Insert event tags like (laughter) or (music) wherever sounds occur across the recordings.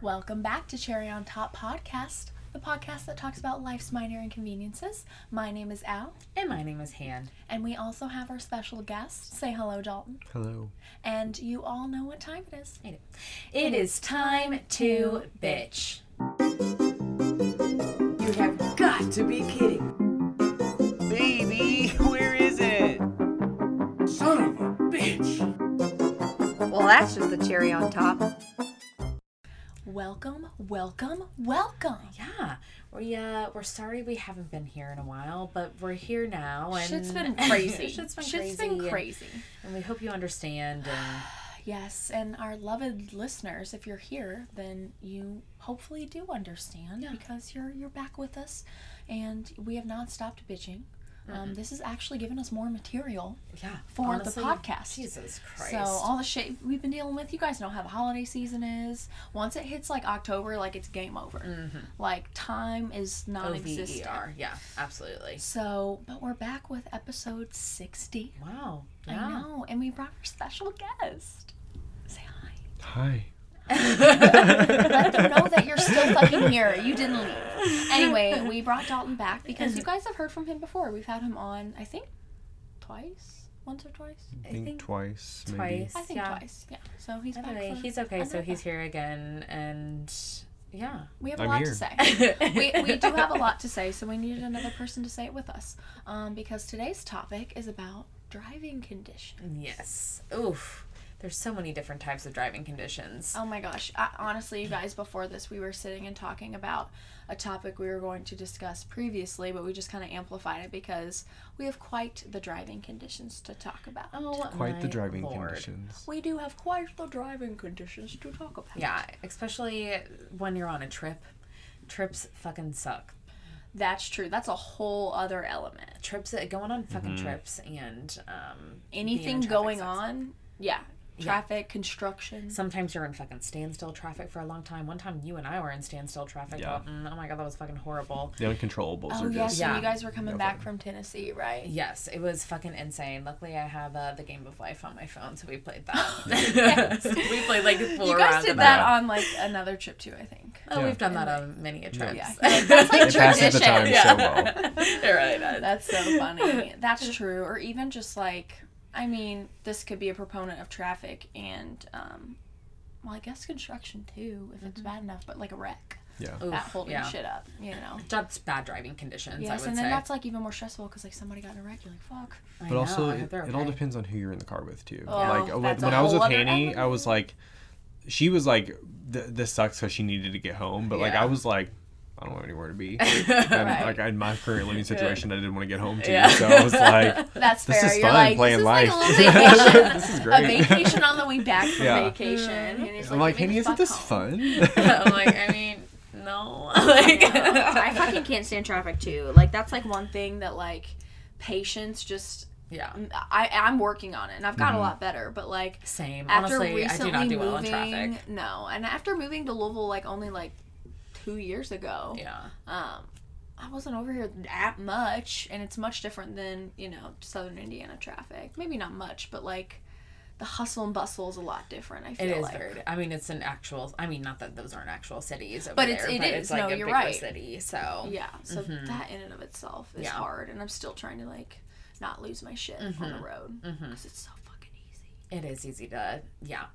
Welcome back to Cherry on Top Podcast, the podcast that talks about life's minor inconveniences. My name is Al, And my name is Han. and we also have our special guest. Say hello, Dalton. Hello. And you all know what time it is. It is time to bitch. You have got to be kidding. Baby, where is it? Son of a bitch! Well, that's just the cherry on top. Welcome, welcome, welcome. Yeah, we uh we're sorry we haven't been here in a while, but we're here now and Shit's been (laughs) crazy. Shit's been Shit's crazy. been and- And, we hope you understand. And (sighs) Yes, and our loved listeners, if you're here, then you hopefully do understand Yeah. because you're you're back with us, and we have not stopped bitching. Um, this has actually given us more material yeah, for honestly, the podcast. Jesus Christ. So all the shit we've been dealing with, you guys know how the holiday season is. Once it hits like October, like it's game over. Mm-hmm. Like time is non-existent. O-V-E-R. Yeah, absolutely. So, but we're back with episode sixty. Wow. I know, and we brought our special guest. Say hi. Hi. (laughs) Let them know that you're still fucking here. You didn't leave. Anyway, we brought Dalton back because you guys have heard from him before. We've had him on, I think, twice, once or twice. I think, think twice, maybe. Twice. I think yeah. twice. Yeah. So he's Anyway, back. For he's okay, so he's here again, and yeah. We have a I'm lot here. to say. (laughs) we, we do have a lot to say, so we needed another person to say it with us. Um, because today's topic is about driving conditions. Yes. Oof. There's so many different types of driving conditions. Oh my gosh. I, honestly, you guys, before this, we were sitting and talking about a topic we were going to discuss previously, but we just kind of amplified it because we have quite the driving conditions to talk about. Oh, Quite the driving Lord. conditions. We do have quite the driving conditions to talk about. Yeah, especially when you're on a trip. Trips fucking suck. That's true. That's a whole other element. Trips, going on fucking Mm-hmm. trips and um, Anything going sucks. on, yeah. Traffic, construction. Sometimes you're in fucking standstill traffic for a long time. One time you and I were in standstill traffic. Yeah. Dalton. Oh my god, that was fucking horrible. The uncontrollables Oh are yes, just. so you guys were coming No back fun. from Tennessee, right? Yes, it was fucking insane. Luckily, I have uh, the Game of Life on my phone, so we played that. (laughs) we played like four You guys rounds did of that that. on like another trip too, I think. Oh, Yeah. we've done that on many a trips. Yeah, that's like It passes the time tradition. so well. (laughs) it really does. That's so funny. (laughs) That's true. Or even just like, I mean, this could be a proponent of traffic and, um, well, I guess construction too, if it's bad enough, but like a wreck, Yeah. Oof, that holding yeah. shit up, you know. That's bad driving conditions. I Yes, would and then say. that's like even more stressful because like somebody got in a wreck, you're like, fuck. But know, also, I it, hope they're it all depends on who you're in the car with, too. Oh, like, when, that's when I was with other Hanny, (laughs) I was like, she was like, th- this sucks because she needed to get home. But, like, I was like, I don't have anywhere to be. (laughs) and, Right. like, in my current living situation, I didn't want to get home to. Yeah. So I was like, (laughs) That's This fair. is you're fun, like, playing (laughs) this is life. like a vacation. this is great. a vacation on the way back from Yeah. vacation. And he's I'm like, "Give me isn't this home." fun? I'm like, I mean, no. like, I fucking can't stand traffic too. Like that's Like one thing that like patience just yeah. I I'm working on it and I've got Mm-hmm. a lot better, but like Same. after Honestly, I recently do not do well in moving, traffic. no, and after moving to Louisville like only like two years ago, Yeah. um, I wasn't over here that much, and it's much different than you know Southern Indiana traffic. Maybe not much, but like the hustle and bustle is a lot different. I feel It is like. very. I mean, it's an actual. I mean, not that those aren't actual cities, over But it's- there, it but is. It's like No, a you're right. city. So Yeah, so that in and of itself is Yeah. hard, and I'm still trying to like not lose my shit on the road because it's so fucking easy. it is easy to. Yeah.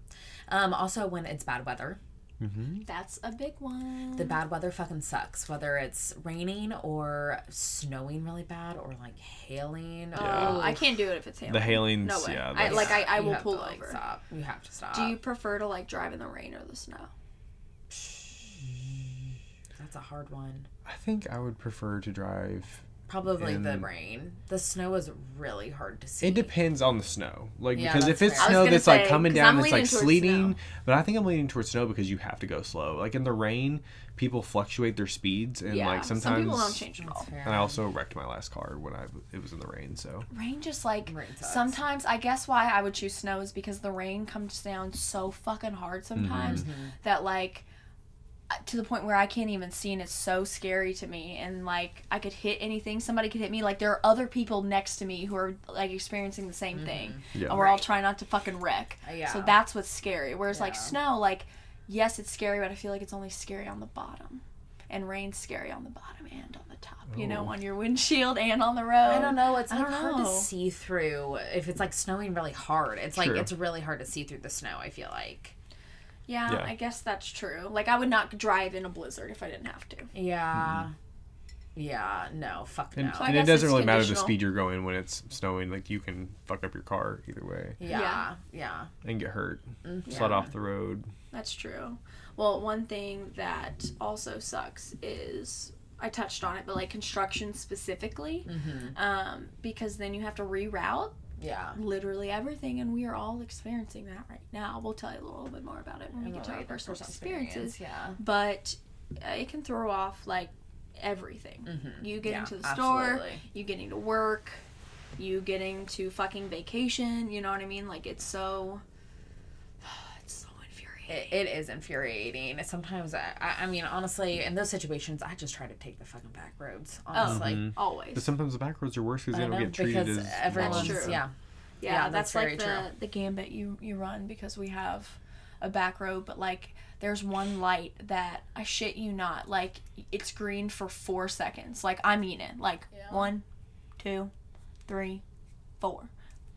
Um. Also, when it's bad weather, Mm-hmm. That's a big one. the bad weather fucking sucks. Whether it's raining or snowing really bad, or like hailing. Oh, I can't do it if it's hailing. the hailings, No way. yeah. I like I, I will pull to, like, over. Stop. You have to stop. Do you prefer to like drive in the rain or the snow? That's a hard one. I think I would prefer to drive Probably the rain. The snow is really hard to see. It depends on the snow. Like Yeah, because if it's fair. Snow gonna that's like coming down I'm like sleeting, snow. but I think I'm leaning towards snow because you have to go slow. Like in the rain, people fluctuate their speeds and yeah. like sometimes Some people don't change at all. And I also wrecked my last car when I it was in the rain, so Rain just like Rain sometimes I guess why I would choose snow is because the rain comes down so fucking hard sometimes Mm-hmm. that like to the point where I can't even see and it's so scary to me and like I could hit anything somebody could hit me like there are other people next to me who are like experiencing the same thing Yeah. and we're all trying not to fucking wreck Uh, yeah. so that's what's scary whereas like snow like yes, it's scary, but I feel like it's only scary on the bottom. And rain's scary on the bottom and on the top. You know, Oh. on your windshield and on the road. I don't know. It's I like don't hard to see through if it's like snowing really hard. It's like it's really hard to see through the snow. I feel like. Yeah, Yeah. I guess that's true. Like I would not drive in a blizzard if I didn't have to. Yeah. Yeah. No. Fuck And, no. And it doesn't really matter the speed you're going when it's snowing. Like you can fuck up your car either way yeah. Yeah. and get hurt, Mm-hmm. slide Yeah. off the road. That's true. Well, one thing that also sucks is I touched on it, but like construction specifically, Mm-hmm. um, because then you have to reroute Yeah. literally everything, and we are all experiencing that right now. We'll tell you a little bit more about it when we get to our personal experiences. Yeah. But uh, it can throw off like everything. Mm-hmm. You getting Yeah, to the store, absolutely. you getting to work, you getting to fucking vacation. You know what I mean? Like it's so. It's infuriating. It, it is infuriating. Sometimes, I, I I mean, honestly, in those situations, I just try to take the fucking back roads. Honestly, Mhm. Always. But sometimes the back roads are worse because I they don't get treated because as everyone's true. yeah. Yeah, Yeah, that's, that's like very the true. the gambit you you run because we have a back road, but like there's one light that I shit you not, like it's green for four seconds. Like I mean it. Like one, two, three, four.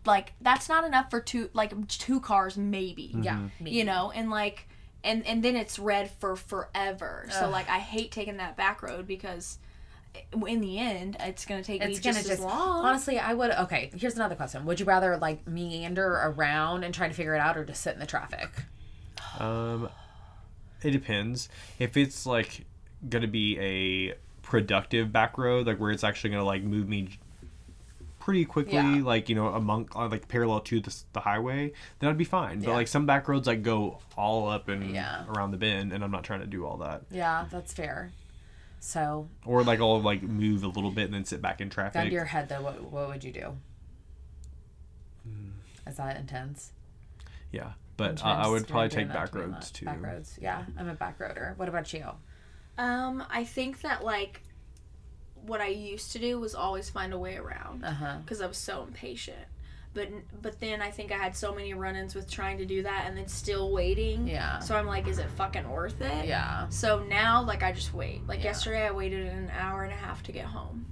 Like that's not enough for two like two cars maybe. Yeah, Mm-hmm. me. You know, and like and and then it's red for forever. So like I hate taking that back road because in the end it's gonna take me it's just, gonna just as long. honestly i would okay here's another question would you rather like meander around and try to figure it out or just sit in the traffic Um, it depends. If it's like gonna be a productive back road, like where it's actually gonna like move me j- pretty quickly, Yeah. like you know, among uh, like parallel to the, the highway, then I'd be fine. But Yeah. like some back roads like go all up and Yeah. around the bend, and I'm not trying to do all that. yeah that's fair so Or like I'll like move a little bit and then sit back in gun traffic. to your head though what, what would you do Hmm. is that intense Yeah, but I'm uh, I would probably take that back to me a roads too. back roads yeah i'm a back roader what about you Um, I think that like what I used to do was always find a way around uh-huh because I was so impatient. But but then I think I had so many run-ins with trying to do that and then still waiting. yeah So I'm like, is it fucking worth it? yeah So now like I just wait. Like Yeah. yesterday I waited an hour and a half to get home.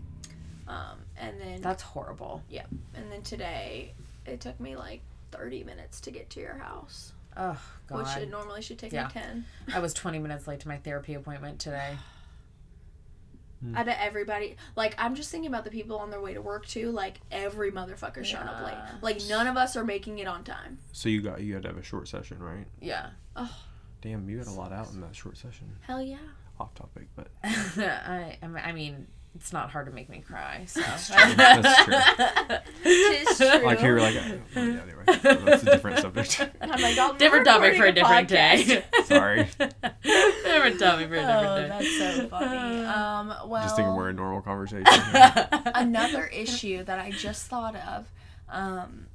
Um, and then that's horrible Yep. and then today it took me like 30 minutes to get to your house, oh god which it normally should take Yeah. me 10. i was 20 minutes late to my therapy appointment today (sighs) (sighs) (sighs) Mm. I bet everybody like I'm just thinking about the people on their way to work too. Like every motherfucker showing up late. Like none of us are making it on time. So you got you had to have a short session, right? yeah Oh. Damn, you got a lot out in that short session. Hell yeah. Off topic, but I, (laughs) I I mean, it's not hard to make me cry. So (laughs) That's true. Tis (laughs) true. like you're like, oh, yeah, anyway, that's a different subject. (laughs) I'm like, "Dalton, different topic for a recording different day. Sorry, different topic for a Oh, different day. that's so funny. Um, well, just thinking we're in normal conversation. here. another issue that I just thought of, um,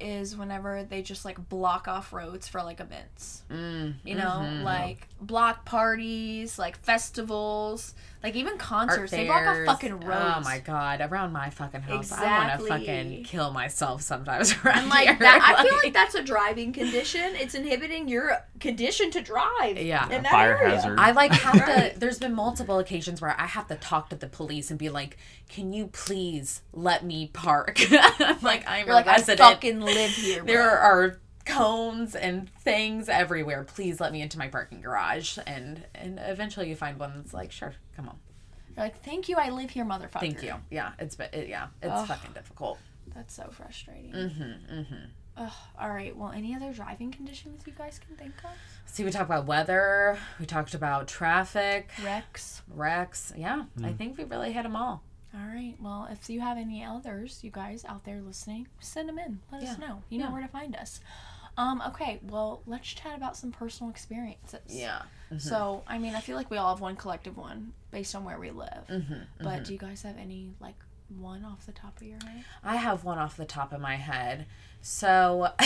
is whenever they just like block off roads for like events. Mm, You know, mhm. like block parties, like festivals, like even concerts. They block off fucking roads. Oh my god, around my fucking house, I want to fucking kill myself sometimes (laughs) around And like here. that, I feel like that's a driving condition. It's inhibiting your condition to drive. Yeah. in that Fire area. hazard. I like have to. There's been multiple occasions where I have to talk to the police and be like, "Can you please let me park?" (laughs) I'm like, I'm You're a like, I resident. Fucking live here. There bro. are cones and things everywhere. Please let me into my parking garage. And and eventually you find one that's like, sure, come on, You're like, thank you, I live here, motherfucker. thank you. Yeah, it's be- it, yeah, it's Ugh. fucking difficult. That's so frustrating. Mm-hmm, mm-hmm. Ugh, all right. Well, any other driving conditions you guys can think of? See, we talked about weather. We talked about traffic, Rex. wrecks. Yeah, I think we really hit them all. All right. Well, if you have any others, you guys out there listening, send them in. Let us know. You know where to find us. Um, okay, well, let's chat about some personal experiences. Yeah. So, I mean, I feel like we all have one collective one based on where we live. Mm-hmm. But do you guys have any, like, one off the top of your head? I have one off the top of my head. So, (laughs)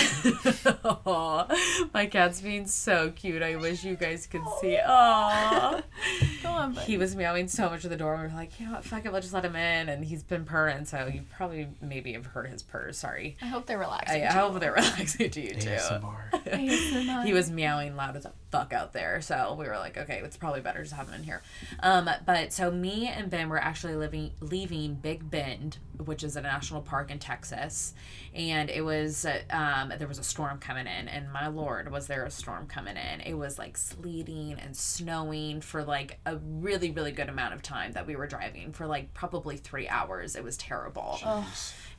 my cat's being so cute. I wish you guys could see. Aww. (laughs) on, he was meowing so much at the door. We were like, you know what, fuck it, we'll just let him in. And he's been purring, so you probably maybe have heard his purrs. Sorry. I hope they're I, relaxing. I hope they're (laughs) relaxing to you too. ASMR. (laughs) he was meowing loud as a fuck out there. So we were like, okay, it's probably better to have him in here. Um, but so me and Ben were actually living leaving Big Bend, which is a national park in Texas, and it was um, there was a storm coming in, and my lord, was there a storm coming in? It was like sleeting and snowing for like a really really good amount of time that we were driving for like probably three hours. It was terrible.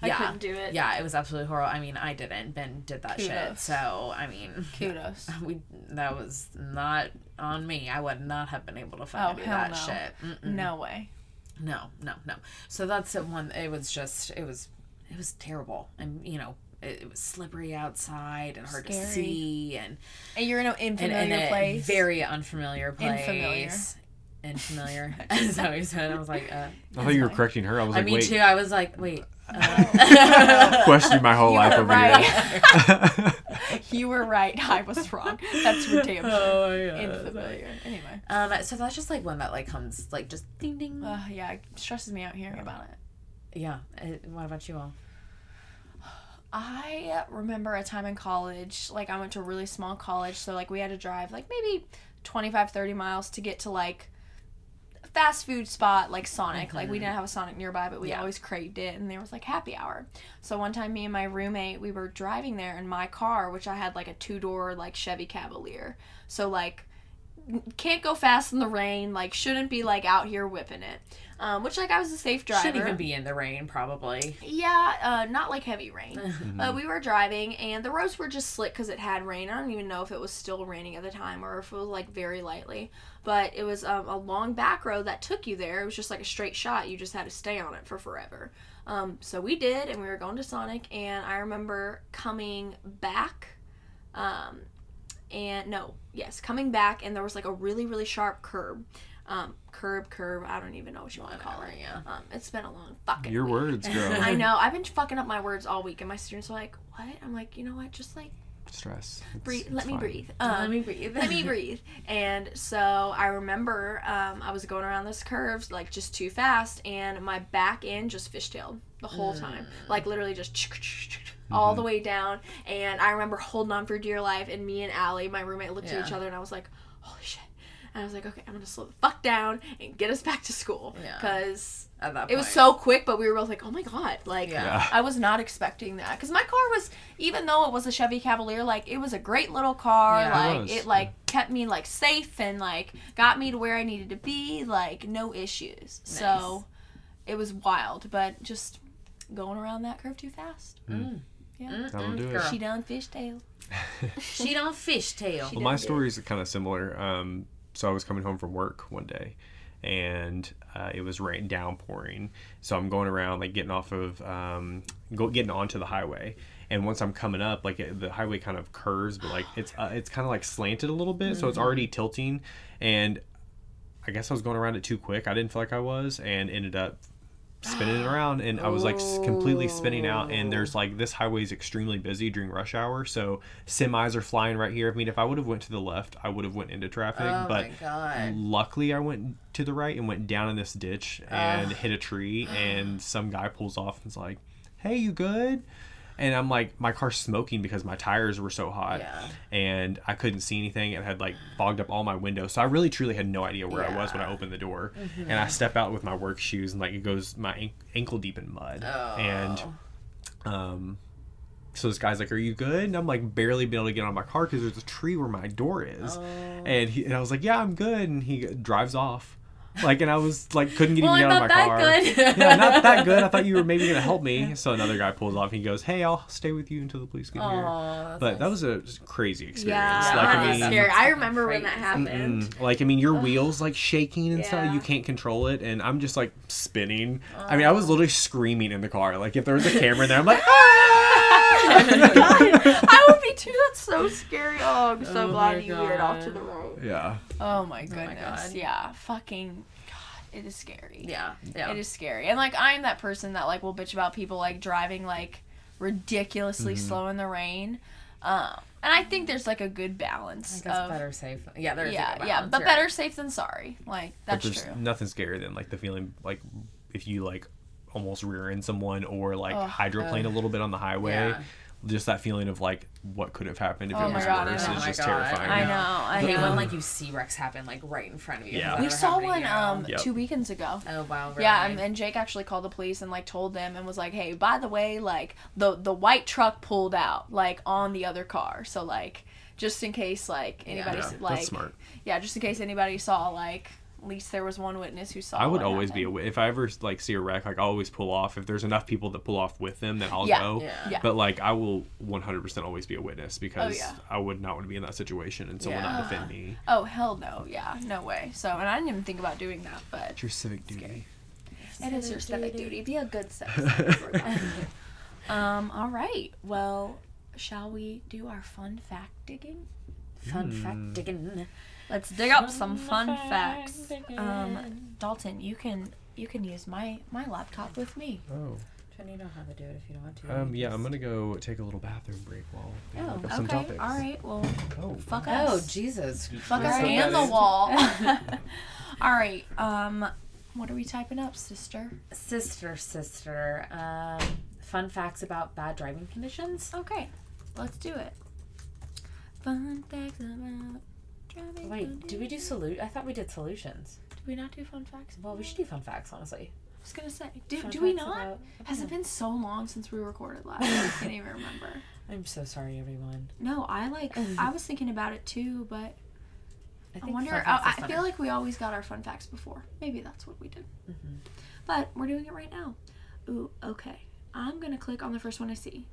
yeah I couldn't do it. Yeah, it was absolutely horrible. I mean, I didn't. Ben did that shit. So I mean, Kudos. (laughs) we that was not on me. I would not have been able to fucking Oh, do that no. shit. Mm-mm. No way. No, no, no. So that's the one. It was just. It was. It was terrible, and you know, it, it was slippery outside and hard to see, and And you're in an and, unfamiliar and a place. very unfamiliar place. Unfamiliar. Unfamiliar. (laughs) Is that what you said? I was like, uh, I thought you were correcting her. I was like I like, mean, wait, too. I was like, wait. (laughs) Uh, questioning my whole You life were over right. here. (laughs) you were right. I was wrong. That's for damn sure. oh my god. Unfamiliar. Anyway. Um, so that's just like one that like comes like just ding ding. Uh, yeah, it stresses me out hearing about it. yeah. Uh, what about you all? I remember a time in college, like I went to a really small college, so like we had to drive like maybe 25 30 miles to get to like a fast food spot like Sonic. Like we mm-hmm. didn't have a Sonic nearby, but we Yeah. always craved it and there was like happy hour. So one time me and my roommate, we were driving there in my car, which I had like a two-door like Chevy Cavalier. So like can't go fast in the rain, like shouldn't be like out here whipping it. Um, which like I was a safe driver. Should even be in the rain, probably. Yeah, uh, not like heavy rain. (laughs) Uh, we were driving, and the roads were just slick because it had rain. I don't even know if it was still raining at the time or if it was like very lightly. But it was um, a long back road that took you there. It was just like a straight shot. You just had to stay on it for forever. Um, so we did, and we were going to Sonic, and I remember coming back. Um, and no, yes, coming back, and there was like a really, really sharp curb. Um, curb, curb, I don't even know what you want to call it. yeah. Um, it's been a long fucking Your week. words, girl. (laughs) I know. I've been fucking up my words all week, and my students are like, "What?" I'm like, "You know what? Just like Stress. It's- breathe. it's Let me breathe. Um, let me breathe. let me (laughs) breathe." And so I remember um, I was going around this curve like just too fast, and my back end just fishtailed the whole time, like literally just all the way down. And I remember holding on for dear life, and me and Allie, my roommate, looked at each other, and I was like, "Holy shit!" And I was like, "Okay, I'm gonna slow the fuck down and get us back to school," Yeah. because At that it was so quick, but we were both like, "Oh my god!" Like, Yeah. I was not expecting that because my car was, even though it was a Chevy Cavalier, like it was a great little car. Yeah. It like was. it, like kept me like safe and like got me to where I needed to be. Like no issues. So it was wild, but just going around that curve too fast. Yeah, That'll do it. she done fishtail. (laughs) She don't fishtail. Well, my done did. story is kind of similar. Um, so I was coming home from work one day, and uh, it was rain downpouring. So I'm going around, like getting off of, um, go, getting onto the highway. And once I'm coming up, like it, the highway kind of curves, but like it's uh, it's kind of like slanted a little bit, so it's already tilting. And I guess I was going around it too quick. I didn't feel like I was, and ended up spinning it around and I was like completely spinning out and there's like this highway is extremely busy during rush hour so semis are flying right here. I mean if I would have went to the left I would have went into traffic Oh but luckily I went to the right and went down in this ditch and hit a tree and (sighs) some guy pulls off and is like hey you good and I'm like my car's smoking because my tires were so hot. Yeah. and I couldn't see anything. It had like fogged up all my windows. So I really truly had no idea where I was when I opened the door. And I step out with my work shoes and like it goes my an- ankle deep in mud. And um so this guy's like, "Are you good?" And I'm like, barely been able to get on my car because there's a tree where my door is, and he and I was like, "Yeah, I'm good." And he drives off, like, and I was like, couldn't get Well, even I'm get out of not my that car. good. yeah, not (laughs) that good. I thought you were maybe gonna help me. So another guy pulls off. and He goes, "Hey, I'll stay with you until the police get here." Aw, that's But that was a crazy experience. Yeah, like, I mean, scary. I fucking remember when that happened. Mm, like I mean, your wheels like shaking and stuff. You can't control it, and I'm just like spinning. I mean, I was literally screaming in the car. Like if there was a camera in there, I'm like, (laughs) I would be too. That's so scary. Oh, I'm so Oh glad you veered off to the right. yeah. Oh my goodness. God. yeah. Fucking God. It is scary. yeah, yeah. It is scary. And like I'm that person that like will bitch about people like driving like ridiculously Mm-hmm. slow in the rain. Um, and I think there's like a good balance I guess of better safe. Yeah, there's yeah, a good yeah, but better right. safe than sorry. Like But that's there's true. nothing scarier than like the feeling like if you like almost rear end someone or like Ugh. hydroplane a little bit on the highway. Yeah. Just that feeling of like what could have happened if Oh it was God, worse I is Oh just God, terrifying. I know, I I hate know. when like you see wrecks happen like right in front of you. Yeah. We saw one you? um Yep. two weekends ago. Oh wow. Really? Yeah, and, and Jake actually called the police and like told them and was like, "Hey, by the way, like the the white truck pulled out like on the other car, so like just in case like anybody Yeah, like that's smart. yeah, just in case anybody saw like at least there was one witness who saw. I would what always be a happened. if I ever like see a wreck, like I always pull off. If there's enough people that pull off with them, then I'll Yeah, go. yeah. Yeah. But like I will 100% always be a witness because yeah. I would not want to be in that situation and someone Yeah. not defend me. Oh hell no, yeah, no way. So and I didn't even think about doing that, but It's your civic duty. it is your civic duty. Be a good citizen. (laughs) (laughs) um. All right. Well, shall we do our fun fact digging? Fun fact digging. Let's dig up some fun facts. Um, Dalton, you can you can use my my laptop with me. Oh. Jen, you know how to do it if you don't want to. Um. Yeah. I'm gonna go take a little bathroom break while we Oh, look up some okay. topics. All right. Well, Oh. fuck us. Oh us. Jesus. Fuck us and the wall. (laughs) (laughs) All right. Um, what are we typing up, sister? Sister, sister. Um, fun facts about bad driving conditions. Okay, let's do it. Fun facts about driving. Wait, did we do salute? I thought we did solutions. Did we not do fun facts? Well, we should do fun facts, honestly. I was gonna say, do, Fun do we not? about- Has it been so long since we recorded last? I can't even (laughs) remember. I'm so sorry, everyone. No, I like. I was thinking about it too, but I, I wonder. I, I feel like we always got our fun facts before. Maybe that's what we did. Mhm. But we're doing it right now. Ooh, okay. I'm gonna click on the first one I see.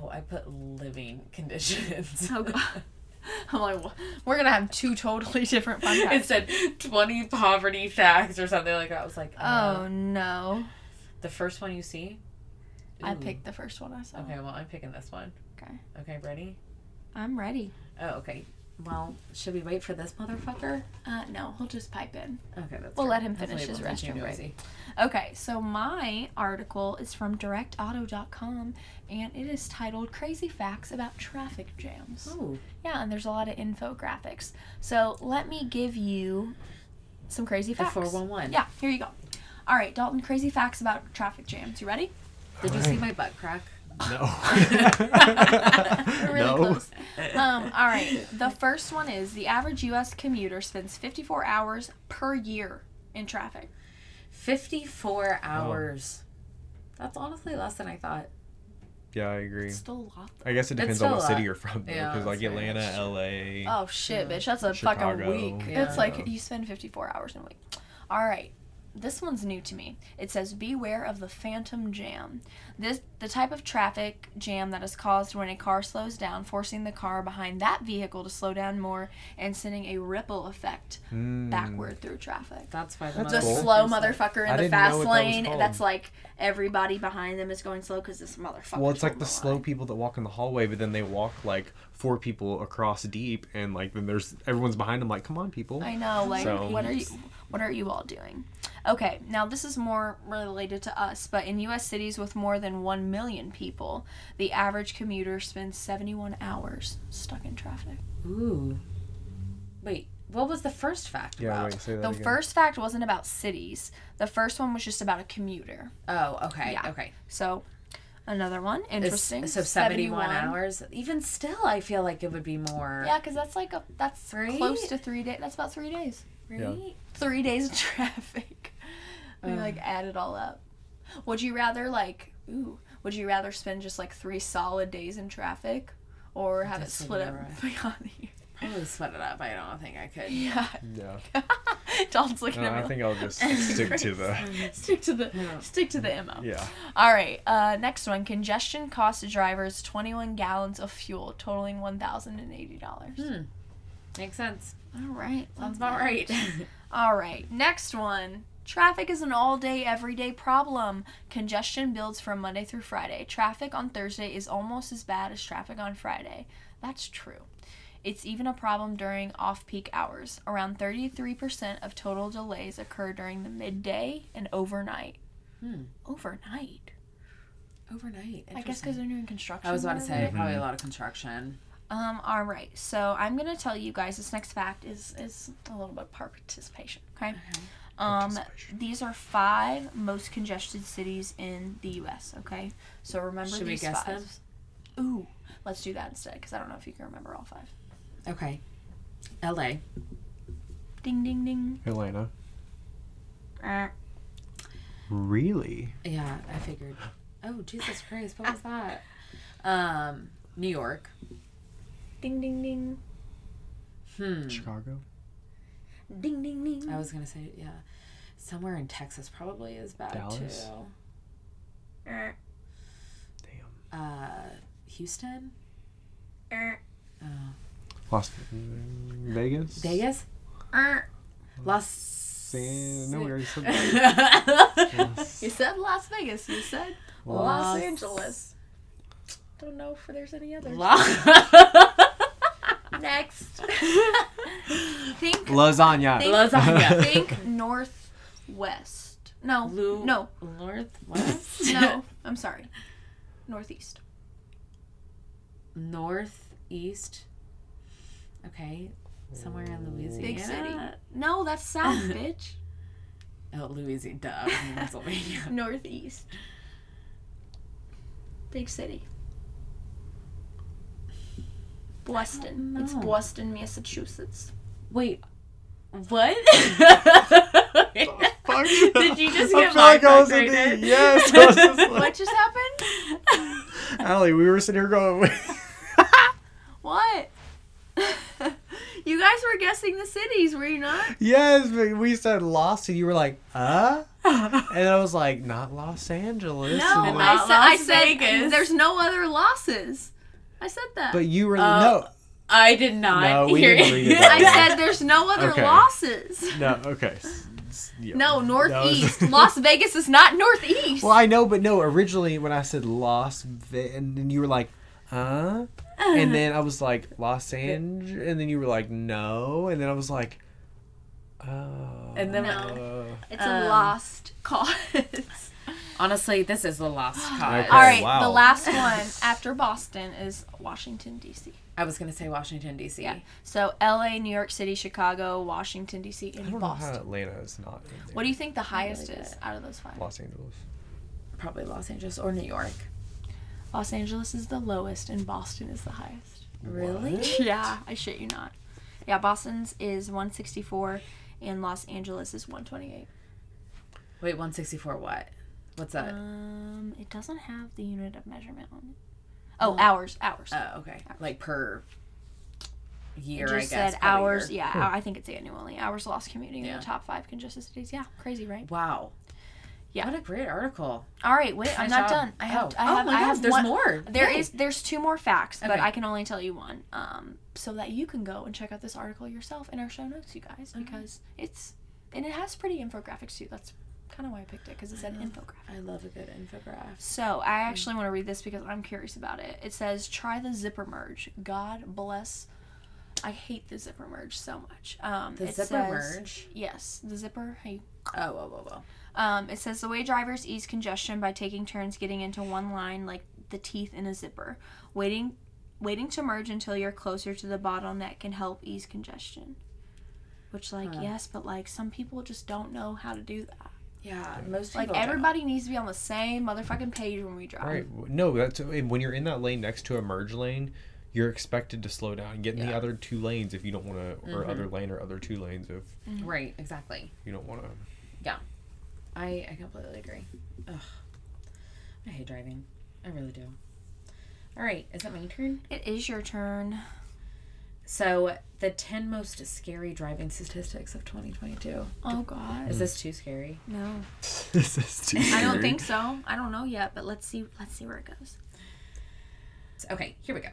Oh, I put living conditions. Oh god. (laughs) (laughs) I'm like, "Wha- we're gonna have two totally different (laughs) fun facts. it said 20 poverty facts or something like that. I was like, oh uh, no. the first one you see? I picked the first one I saw. Okay, well, I'm picking this one. Okay. Okay, ready? I'm ready. Oh, okay. Well, should we wait for this motherfucker? Uh, no, he'll just pipe in. Okay, that's We'll fair. let him finish his won't be too restroom break. Okay, so my article is from directauto.com and it is titled Crazy Facts About Traffic Jams. Ooh. Yeah, and there's a lot of infographics. So let me give you some crazy The facts. 411. Yeah, here you go. All right, Dalton, crazy facts about traffic jams. You ready? Did you see my butt crack? No. (laughs) We're really (laughs) no. close. Um, all right, the first one is the average U.S. commuter spends 54 hours per year in traffic. 54 hours. That's honestly less than I thought. Yeah, I agree. It's still a lot. I guess it depends on what city you're from, though. Yeah, Because like Atlanta, true. L.A. Oh shit, bitch, that's a Chicago. fucking week. Yeah. It's like you spend 54 hours in a week. All right. This one's new to me. It says beware of the phantom jam. This the type of traffic jam that is caused when a car slows down, forcing the car behind that vehicle to slow down more and sending a ripple effect Mm. backward through traffic. That's why the, That's cool. slow motherfuckers that- motherfucker I in the fast what that lane. That's like everybody behind them is going slow because this motherfucker. Well, it's like told the them slow people that walk in the hallway, but then they walk like four people across deep, and like then there's everyone's behind them. Like, come on, people. I know. Like, So- what are you? What are you all doing? Okay, now this is more related to us, but in U.S. cities with more than one million people, the average commuter spends 71 hours stuck in traffic. Ooh. Wait, what was the first fact Yeah, about? wait, say that The again. first fact wasn't about cities. The first one was just about a commuter. Oh, okay, Yeah. okay. So, another one It's- interesting. So 71, hours. Even still, I feel like it would be more. Yeah, because that's like a that's Right? close to three days. That's about three days. Right? Three days of (laughs) traffic. We Ugh. like add it all up. Would you rather like ooh? Would you rather spend just like three solid days in traffic, or have it split up right. (laughs) beyond the year? Probably split it up. I don't think I could. Yeah. Yeah. (laughs) Don's looking No, at me. I like, think I'll just stick to the. stick to the Yeah. stick to the mo. Yeah. All right. Uh, next one. Congestion costs drivers 21 gallons of fuel, totaling one thousand and eighty dollars. Hmm. Makes sense. All right. Sounds love about that. right. (laughs) All right, next one. Traffic is an all day, everyday problem. Congestion builds from Monday through Friday. Traffic on Thursday is almost as bad as traffic on Friday. That's true. It's even a problem during off peak hours. Around 33% of total delays occur during the midday and overnight. Hmm. Overnight? Overnight. I guess because they're doing construction. I was about to say of it. probably a lot of construction. Um. All right. So I'm gonna tell you guys this next fact is is a little bit of participation. Okay. Um. Participation. These are five most congested cities in the U.S. Okay. So remember Should we these guess five. them? Ooh. Let's do that instead because I don't know if you can remember all five. Okay. L.A. Ding ding ding. Atlanta. Uh, Really? Yeah, I figured. Oh Jesus Christ! What was that? Um, New York. Ding ding ding. Hmm. Chicago. Ding ding ding. I was gonna say yeah, somewhere in Texas probably is bad Dallas? too. Uh, Damn. Uh, Houston. uh, Oh. Las Vegas. Vegas. uh. Las. San- no, we already said (laughs) that. You said Las Vegas. You said Los, Los- Angeles. Don't know if there's any others. Las. Next. (laughs) think Lasagna. Think- Lasagna. (laughs) think northwest. No. Lu- No. Northwest. No. I'm sorry. Northeast. Northeast. Okay. Somewhere in Louisiana. Big city. No, that's south, (laughs) bitch. Oh, Louisiana. Duh. I was in Pennsylvania. Northeast. Big city. Boston. It's. Boston, Massachusetts. Wait. What? (laughs) Did you just get feel like I was my in the yes. I was just like, What just happened? (laughs) Allie, we were sitting here going. (laughs) What? you guys were guessing the cities, were you not? yes, but we said Los, and you were like, uh, and I was like, not Los Angeles. No, And I then- said, I Las said Vegas. there's no other losses. I said that. but you were Uh, no, I did not No, we hear didn't read it you. (laughs) I said there's no other Okay. losses. no. Okay. S- s- yeah. No, That was- northeast. Las Vegas is not northeast. Well, I know, but no. Originally, when I said Los, Ve- and then you were like, huh? And then I was like Los Angeles, and then you were like, no, and then I was like, oh. And then- No. uh, it's Um, a lost cause. (laughs) Honestly, this is the last (gasps) cause. Okay. All right, wow. the last one (laughs) after Boston is Washington D.C. I was gonna say Washington D.C. Yeah. So L.A., New York City, Chicago, Washington D.C., and I don't know how Boston. Atlanta is not. In there. What do you think the highest really is good. out of those five? Los Angeles. Probably Los Angeles or New York. Los Angeles is the lowest, and Boston is the highest. Really? What? (laughs) Yeah, I shit you not. Yeah, Boston's is 164, and Los Angeles is 128. Wait, 164 what? What's that? Um, it doesn't have the unit of measurement on it. Oh, Well- hours, hours. oh, okay. Like per year, It I guess. said hours. year. Yeah, I think it's annually. Hours lost commuting in the top five congested cities. Yeah, crazy, right? Wow. Yeah. What a great article. All right, wait, I'm Nice not job. done. I have, oh. I have, oh my I God, have there's one, more. There Yay. is, there's two more facts, but Okay. I can only tell you one, um, so that you can go and check out this article yourself in our show notes, you guys, because it's and it has pretty infographics too. That's kind of why I picked it because it said infographic. I love a good infograph. So I actually want to read this because I'm curious about it. It says, "Try the zipper merge. God bless." I hate the zipper merge so much. Um, The zipper says- merge. Yes, the zipper. Hey, Oh, whoa, whoa, whoa. um, it says the way drivers ease congestion by taking turns getting into one line like the teeth in a zipper. Waiting waiting to merge until you're closer to the bottleneck can help ease congestion. Which like Huh. yes, but like some people just don't know how to do that. Yeah, most people Like don't. everybody needs to be on the same motherfucking page when we drive. Right. No, that's when you're in that lane next to a merge lane, you're expected to slow down and get in the other two lanes if you don't want to, or Mhm. other lane or other two lanes if Right, exactly. you don't want to. Yeah, I, I completely agree. Ugh. I hate driving. I really do. All right, is it my turn? It is your turn. So, the 10 most scary driving statistics of 2022. Oh god. Is this too scary? No. (laughs) this is too I don't think so. I don't know yet, but let's see let's see where it goes. Okay, here we go.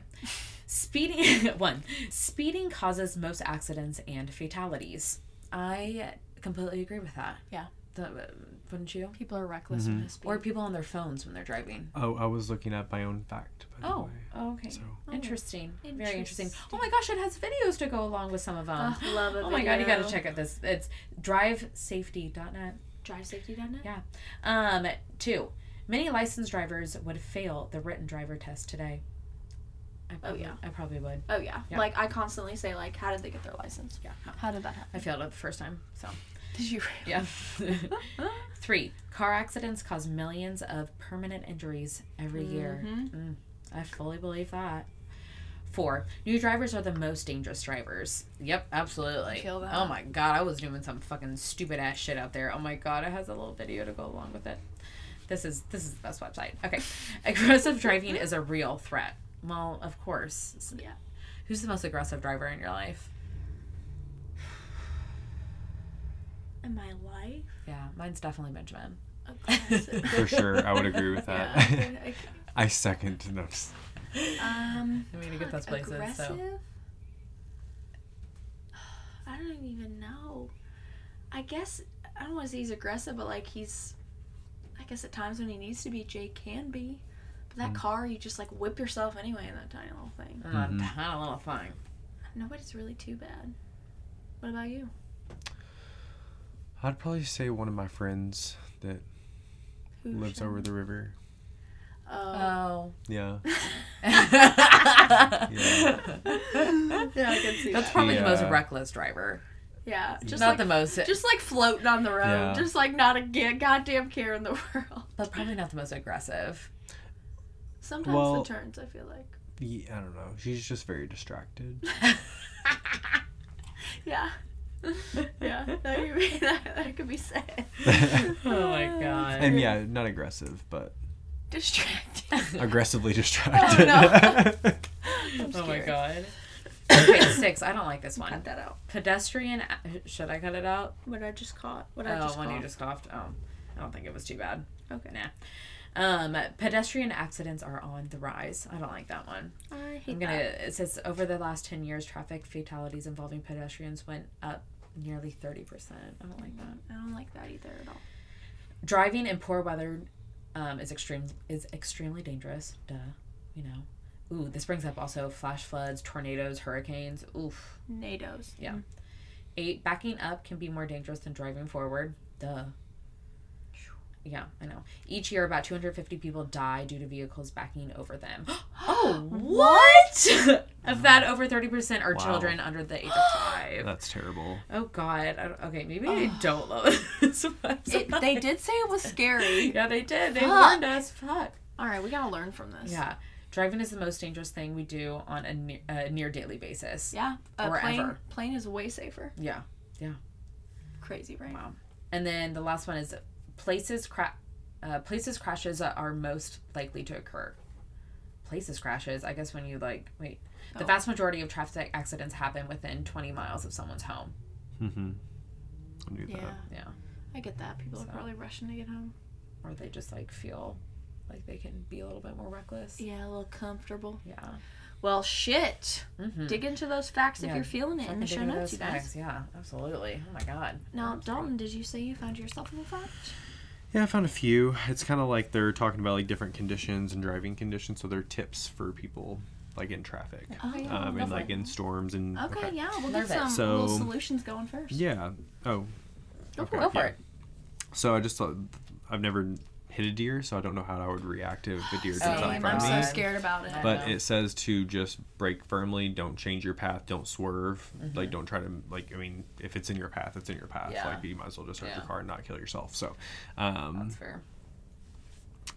Speeding (laughs) one. Speeding causes most accidents and fatalities. I completely agree with that. Yeah. The, wouldn't you? People are reckless Mhm. when they speed. Or people on their phones when they're driving. Oh, I was looking at my own fact. By the Oh, way. oh okay. So Interesting. Very interesting. Interesting. Oh my gosh, it has videos to go along with some of them. Ugh, love a oh my god, you gotta check out this. It's drivesafety.net. DriveSafety.net. Yeah. Um, two, Many licensed drivers would fail the written driver test today. I probably, yeah. I probably would. Oh yeah. Yeah. Like I constantly say like, how did they get their license? Yeah. How did that happen? I failed it the first time. So, Did you? yeah. (laughs) (laughs) Three, car accidents cause millions of permanent injuries every year. Mm, I fully believe that. Four, new drivers are the most dangerous drivers. Yep, absolutely. Oh my god, I was doing some fucking stupid ass shit out there. Oh my god, it has a little video to go along with it. This is this is the best website. Okay, (laughs) aggressive driving is a real threat. Well, of course. Yeah. Who's the most aggressive driver in your life? In my life. Yeah, mine's definitely Benjamin. (laughs) For sure, I would agree with that. yeah. (laughs) I second. No, just- Um. I mean, to get those places. aggressive. So (sighs) I don't even know. I guess I don't want to say he's aggressive, but like he's. I guess at times when he needs to be, Jay can be. But that car, you just like whip yourself anyway in that tiny little thing. mm a little thing. Nobody's really too bad. What about you? I'd probably say one of my friends that Who lives over the river. Oh. Oh. Yeah. yeah. (laughs) Yeah. yeah, I can see That's that. probably the most Yeah. reckless driver. Yeah, just not like the most, just like floating on the road, Yeah. just like not a goddamn care in the (laughs) world. but probably not the most aggressive. Sometimes Well- the turns, I feel like. Yeah, I don't know. She's just very distracted. (laughs) Yeah. (laughs) yeah, that could be, (laughs) that, that could be said. (laughs) Oh my god. and yeah, not aggressive, but Distracted. aggressively oh, distracted. I'm Oh my god. Okay, six. I don't like this one. Cut that out. Pedestrian. Uh, should I cut it out? What I just caught. What I Oh, just when you caught. just coughed. Oh, I don't think it was too bad. Okay. Nah. Um, pedestrian accidents are on the rise. I don't like that one. I hate I'm gonna. that. It says over the last ten years, traffic fatalities involving pedestrians went up nearly thirty percent. I don't like that. I don't like that either at all. Driving in poor weather um, is extreme is extremely dangerous. Duh, you know. Ooh, this brings up also flash floods, tornadoes, hurricanes. Oof. NATO's. Yeah. Eight, backing up can be more dangerous than driving forward. Duh. Yeah, I know. Each year, about 250 people die due to vehicles backing over them. (gasps) oh, what? (laughs) of that, over 30% are Wow. children under the age of (gasps) five. That's terrible. Oh, God. I okay, maybe I (sighs) don't love (laughs) this. It, they did say it was scary. (laughs) Yeah, they did. They Fuck. warned us. Fuck. All right, we gotta learn from this. Yeah. Driving is the most dangerous thing we do on a near, a near daily basis. Yeah. A Or plane, ever. plane is way safer. Yeah. Yeah. Crazy, right? Wow. And then the last one is places cra- uh, places crashes are most likely to occur. Places crashes, I guess when you like wait. The Oh. vast majority of traffic accidents happen within 20 miles of someone's home. Mm-hmm. I knew Yeah. that. Yeah. I get that. People So. are probably rushing to get home. Or they just like feel like they can be a little bit more reckless. Yeah, a little comfortable. Yeah. Well, shit. Mm-hmm. Dig into those facts if you're feeling it in the show notes, you guys. Yeah, absolutely. Oh my god. Now, Dalton, did you say you found yourself in the fact? Yeah, I found a few. It's kind of like they're talking about like different conditions and driving conditions, so they're tips for people like in traffic, Oh, yeah. um, go and like in storms and Okay, yeah, we'll get some So- little solutions going first. Yeah. Oh. Go for okay, Go for yeah. it. So I just thought I've never hit a deer, so I don't know how I would react if a deer jumps out in Same, front I'm of so me. God. scared about it. But it says to just brake firmly, don't change your path, don't swerve. Like don't try to like I mean, if it's in your path, it's in your path. Yeah. Like you might as well just start your car and not kill yourself. So um That's fair.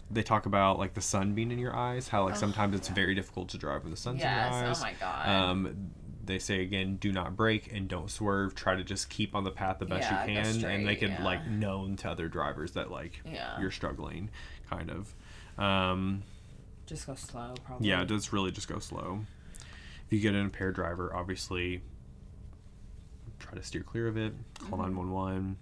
they talk about like the sun being in your eyes, how like sometimes it's very difficult to drive when the sun's in your eyes. Oh my god. Um, they say again, do not brake and don't swerve. Try to just keep on the path the best Yeah, you can, and make straight, it yeah. like known to other drivers that like Yeah. you're struggling, kind of. Um, Just go slow, probably. yeah, it does really just go slow. If you get an impaired driver, obviously try to steer clear of it. Call Mm-hmm. nine one one.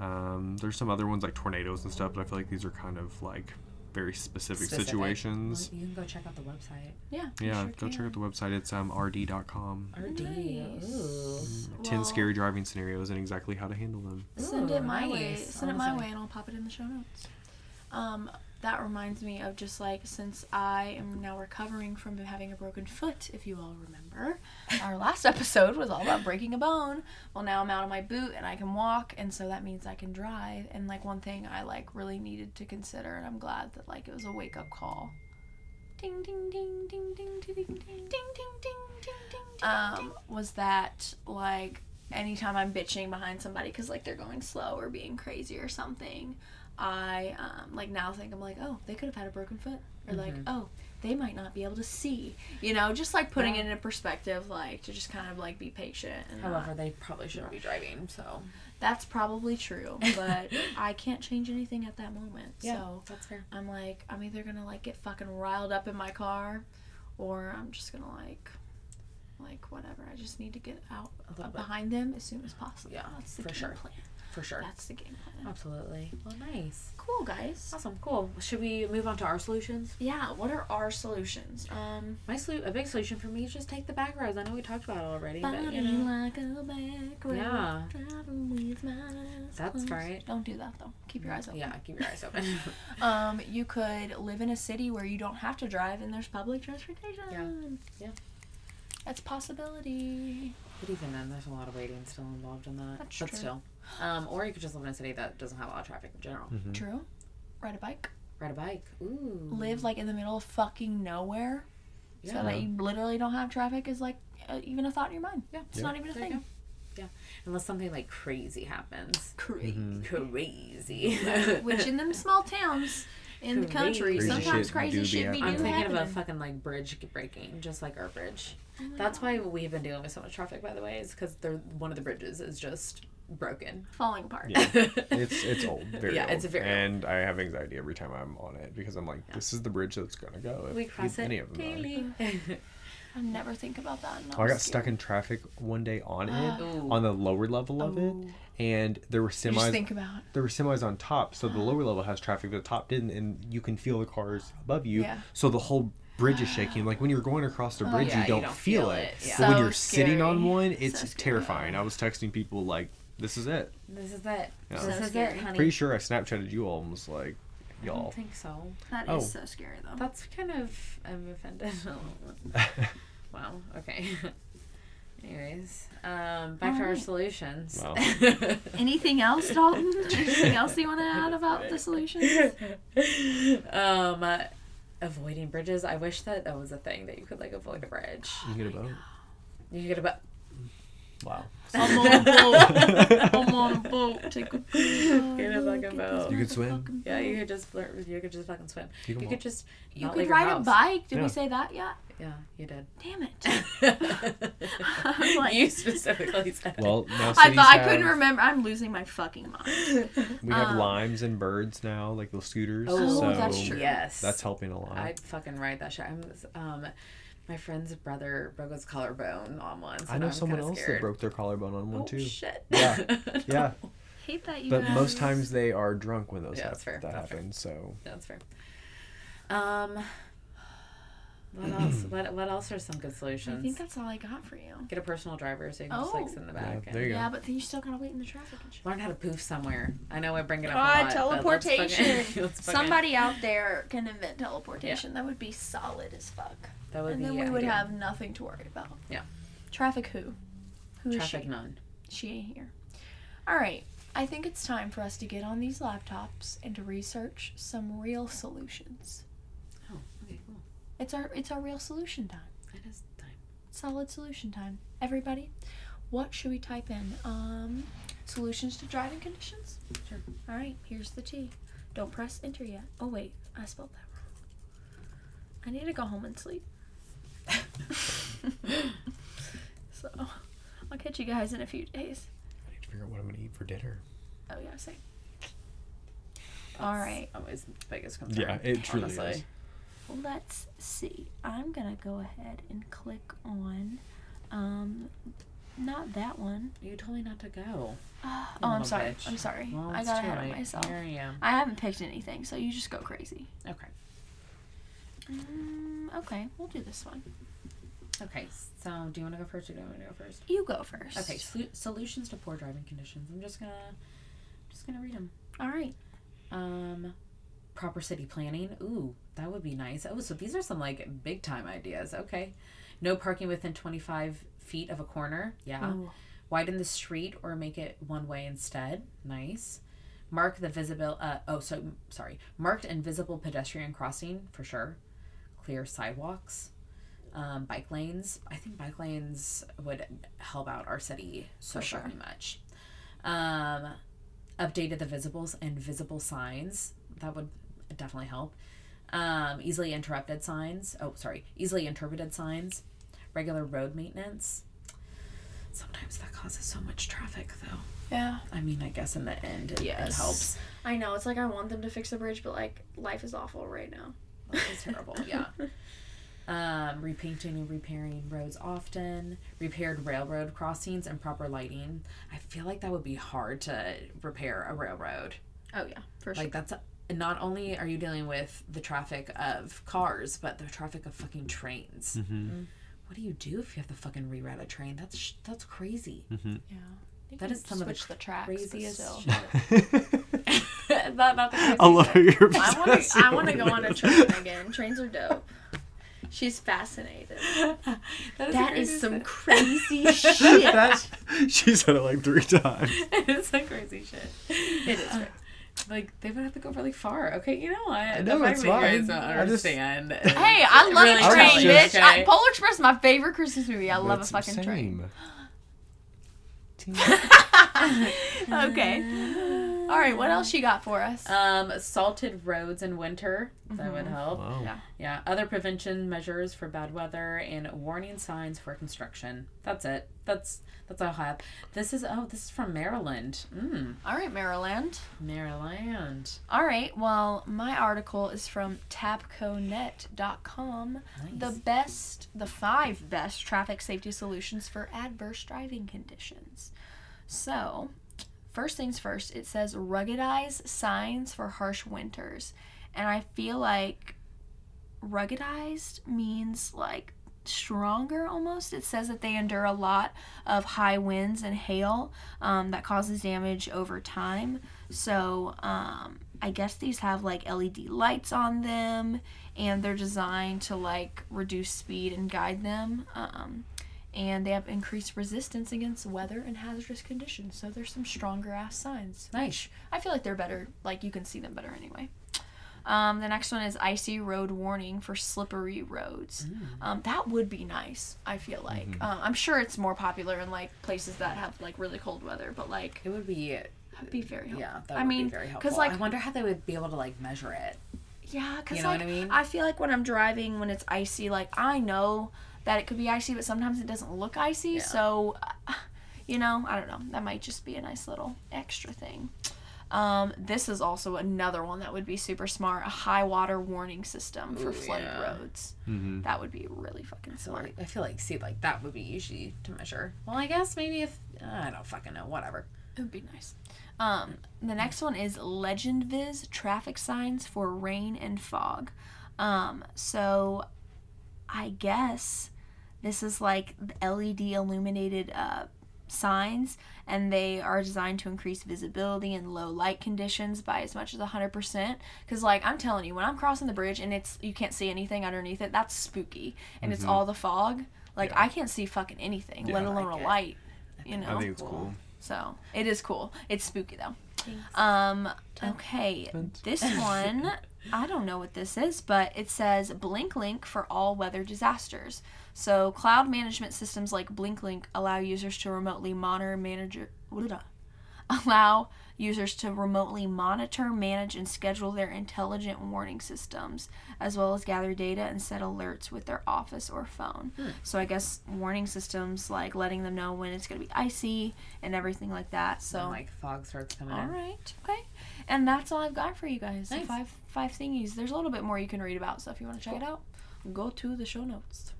Um, there's some other ones like tornadoes and stuff, but I feel like these are kind of like very specific, Specific. situations. Well, you can go check out the website. yeah. Yeah, sure go check out the website. It's um, rd.com. RD. Nice. Ooh. 10 Well- scary driving scenarios and exactly how to handle them. Send Ooh, it my way. nice. Send it my way, and I'll pop it in the show notes. Um, that reminds me of just like since I am now recovering from having a broken foot, if you all remember, our last episode was all about breaking a bone. Well, now I'm out of my boot and I can walk, and so that means I can drive. And like one thing I like really needed to consider, and I'm glad that like it was a wake up call. Ding ding ding ding ding ding ding ding ding ding ding ding ding. Um, was that like anytime I'm bitching behind somebody because like they're going slow or being crazy or something, I um, like now think I'm like, oh, they could have had a broken foot, or like, oh, they might not be able to see, you know, just like putting it in a perspective, like to just kind of like be patient. And not- However, they probably shouldn't be driving. So that's probably true, (laughs) but I can't change anything at that moment. So that's fair. I'm like, I'm either gonna like get fucking riled up in my car, or I'm just gonna like, like whatever. I just need to get out little bit. behind them as soon as possible. Yeah, that's the for game sure. plan. For sure. That's the game plan. Absolutely. Well, nice. Cool, guys. Awesome. Cool. Should we move on to our solutions? Yeah. What are our solutions? Um, My solu- a big solution for me is just take the back roads. I know we talked about it already, but you know, like a back road, Yeah. with my That's right. Don't do that though. Keep your eyes open. yeah, keep your eyes (laughs) open. (laughs) Um, you could live in a city where you don't have to drive and there's public transportation. Yeah. Yeah. That's a possibility. but even then, there's a lot of waiting still involved in that. That's but true. still, um, or you could just live in a city that doesn't have a lot of traffic in general. Mm-hmm. True. Ride a bike. Ride a bike. Ooh. Live like in the middle of fucking nowhere, so that you literally don't have traffic is like uh, even a thought in your mind. Yeah. It's not even a There thing. Yeah. Unless something like crazy happens. Crazy. Mm-hmm. Crazy. (laughs) Which in them (laughs) small towns in the country, Crazy sometimes shit crazy do be shit be I'm thinking happening. of a fucking like bridge breaking, just like our bridge. Oh that's why we've been dealing with so much traffic, by the way, is because they're one of the bridges is just broken. falling apart. Yeah. (laughs) It's it's old, very Yeah, old. it's very old. and I have anxiety every time I'm on it because I'm like, this is the bridge that's gonna go. If we cross it any of them daily. (laughs) (laughs) I never think about that. and Oh, I I'm got stuck in traffic one day on it, (gasps) Ooh. on the lower level of it, and there were You just semis. think about. there were semis on top, so the (gasps) lower level has traffic, the top didn't, and you can feel the cars above you. Yeah. So the whole bridge is shaking. Like when you're going across the bridge, yeah, you, you don't don't feel, feel it. it, yeah. But when you're sitting on one, it's So terrifying. I was texting people like, "This is it." This is it. Yeah. This So is it, honey. Pretty sure I Snapchatted you all and was like, "Y'all." don't think so. That is Oh. so scary though. That's kind of I'm offended. (laughs) wow. Okay. (laughs) Anyways, um, back to our solutions. Wow. (laughs) Anything else, Dalton? Anything else you want to add about the solutions? um, uh, avoiding bridges. I wish that that was a thing that you could like avoid a bridge. You get a boat. You could get about. Wow. I'm on a (laughs) boat. I'm on a boat. (laughs) Take a Get a fucking boat. You could swim. Yeah, you could just flirt with. You could just fucking swim. You You, could walk. just. You could leave your ride a bike. Did Yeah. we say that yet? Yeah, you did. Damn it. (laughs) like- you specifically said. Well, now I cities thought I have, couldn't remember. I'm losing my fucking mind. We have um, limes and birds now, like the scooters. Oh, so that's true. Yes, That's helping a lot. I'd fucking ride that shit. I'm, um, my friend's brother broke his collarbone on one. So I know I'm someone else scared. that broke their collarbone on one Oh too. shit. Yeah. (laughs) Yeah, Hate that you. but guys- most times they are drunk when those Yeah, hap- that's fair, that that's happens. So That's fair. Um, what else? (clears throat) What What else are some good solutions? I think that's all I got for you. Get a personal driver so you can just like Oh. sit in the Yeah, back. there you go. Yeah, but then you still gotta wait in the traffic and shit. Learn how to poof somewhere. I know I bring it up a ah, lot. but let's teleportation. fucking- (laughs) let's fucking- Somebody out there can invent teleportation. That would be solid as fuck. that would and be then we would ideal. have nothing to worry about. Yeah. Traffic who? Who is traffic she? none. She ain't here. All right. I think it's time for us to get on these laptops and to research some real solutions. Okay, cool. It's our it's our real solution time. It is time. Solid solution time. Everybody, what should we type in? Um, solutions to driving conditions. Sure. All right. Here's the T. Don't press enter yet. Oh wait, I spelled that wrong. I need to go home and sleep. (laughs) so, I'll catch you guys in a few days. I need to figure out what I'm gonna eat for dinner. Oh yeah, same. All right. Always the biggest concern. Yeah, it truly honestly. is. Let's see. I'm gonna go ahead and click on, um, not that one. You told me not to go. (sighs) oh, I'm sorry. bitch. I'm sorry. Well, I got ahead of myself. Here I am. I haven't picked anything, so you just go crazy. Okay. Mm, okay, we'll do this one. Okay. So, do you want to go first, or do you want to go first? You go first. Okay. Solu- solutions to poor driving conditions. I'm just gonna, just gonna read them. All right. Um, proper city planning. Ooh, that would be nice. Oh, so these are some like big time ideas. Okay. No parking within 25 feet of a corner. Yeah. Ooh. Widen the street or make it one way instead. Nice. Mark the visible. Uh, oh, so sorry. Marked and visible pedestrian crossing for sure. Clear sidewalks. Um, bike lanes. I think bike lanes would help out our city so For sure. much. Um, updated the visibles and visible signs. That would definitely help. Um, easily interrupted signs. Oh, sorry. Easily interpreted signs. Regular road maintenance. Sometimes that causes so much traffic, though. Yeah. I mean, I guess in the end, it, it helps. I know. It's like I want them to fix the bridge, but like life is awful right now. Life is terrible. Yeah. (laughs) Um, repainting and repairing roads often, repaired railroad crossings and proper lighting. I feel like that would be hard to repair a railroad. Oh yeah, for sure. Like that's not only are you dealing with the traffic of cars, but the traffic of fucking trains. Mm-hmm. What do you do if you have to fucking reroute a train? That's sh- that's crazy. yeah. You That can some of the the tracks, craziest still. shit. (laughs) (laughs) not, not the craziest I love how I want to. obsessed I want to with go on a train (laughs) again. Trains are dope. She's fascinated. that is, that is some shit. crazy shit. That's, she said it like three times. it's some crazy shit. It is. Great. Like they would have to go really far. Okay, you know what? I The know, fact it's that you guys don't I just- understand. (laughs) Hey, I love Really a train, telling, bitch. I. Polar Express is my favorite Christmas movie. I love That's a fucking train. (laughs) (laughs) Okay. All right, what else you got for us? Um, salted roads in winter. That would Mm-hmm. help. Wow. Yeah. Yeah. Other prevention measures for bad weather and warning signs for construction. That's it. That's that's all I have. This is oh, this is from Maryland. Mm, All right, Maryland. Maryland. All right, well, my article is from tapconet.com. The best, the five best traffic safety solutions for adverse driving conditions. So, first things first, it says ruggedize signs for harsh winters. And I feel like ruggedized means like stronger almost. It says that they endure a lot of high winds and hail um, that causes damage over time. So um, I guess these have like LED lights on them and they're designed to like reduce speed and guide them. Um, and they have increased resistance against weather and hazardous conditions. So there's some stronger ass signs. Nice. I feel like they're better, like you can see them better anyway. Um, the next one is icy road warning for slippery roads. Um, that would be nice. I feel like. Um, I'm sure it's more popular in like places that have like really cold weather, but like It would be that'd be very helpful. yeah. That I would mean, be very helpful. 'cause, like- I wonder how they would be able to like measure it. Yeah, because You know like, I mean? I feel like when I'm driving, when it's icy, like I know that it could be icy, but sometimes it doesn't look icy. Yeah. So, uh, (sighs) you know, I don't know. That might just be a nice little extra thing. Um, this is also another one that would be super smart: a high water warning system for Ooh, flooded yeah. roads. Mm-hmm. That would be really fucking So smart. like, I feel like see like that would be easy to measure. Well, I guess maybe if I don't fucking know. Whatever. It would be nice. Um, the next one is Legend Viz traffic signs for rain and fog. Um, so I guess this is like LED illuminated uh, signs, and they are designed to increase visibility in low light conditions by as much as 100%. Because, like, I'm telling you, when I'm crossing the bridge and it's you can't see anything underneath it, that's spooky. And it's all the fog. Like, Yeah. I can't see fucking anything, Yeah. let alone like a it. light. You know? I think it's cool. So it is cool. It's spooky though. Um. Okay. This (laughs) one, I don't know what this is, but it says BlinkLink for all weather disasters. So cloud management systems like BlinkLink allow users to remotely monitor, manager, allow users to remotely monitor, manage, and schedule their intelligent warning systems, as well as gather data and set alerts with their office or phone. Hmm. So I guess warning systems like letting them know when it's going to be icy and everything like that. So like fog starts coming all right, okay, and that's all I've got for you guys. Nice. Five five thingies. There's a little bit more you can read about. So if you want to check it out, go to the show notes.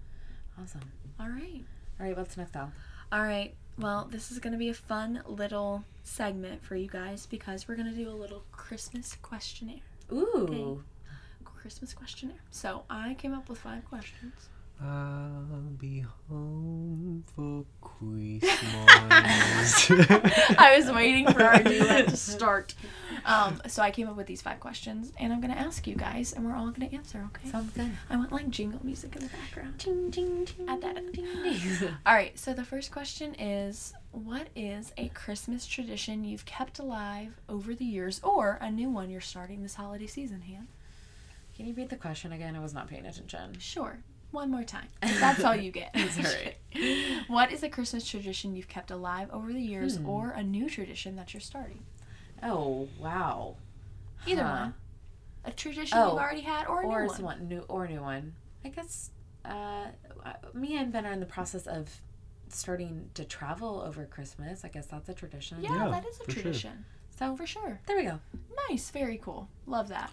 Awesome. All right. All right. What's next, Al? All right. Well, this is going to be a fun little segment for you guys because we're going to do a little Christmas questionnaire. Ooh. Christmas questionnaire. So I came up with five questions. I'll be home for (laughs) Christmas. I was waiting for our duet to (laughs) start. Um, so I came up with these five questions, and I'm gonna ask you guys, and we're all gonna answer. Okay? Sounds good. I want like jingle music in the background. Ding, ding, ding. Add that in. (laughs) All right. So the first question is, what is a Christmas tradition you've kept alive over the years, or a new one you're starting this holiday season, Han? Can you read the question again? I was not paying attention. Sure. One more time. That's all you get. That's (laughs) all right. (laughs) what is a Christmas tradition you've kept alive over the years, Hmm. or a new tradition that you're starting? Oh wow. Either Huh. one. A tradition Oh, you've already had, or a or new one. someone new or a new one. I guess uh, me and Ben are in the process of starting to travel over Christmas. I guess that's a tradition. Yeah, Yeah, that is a for sure. tradition. So For sure. there we go. Nice. Very cool. Love that.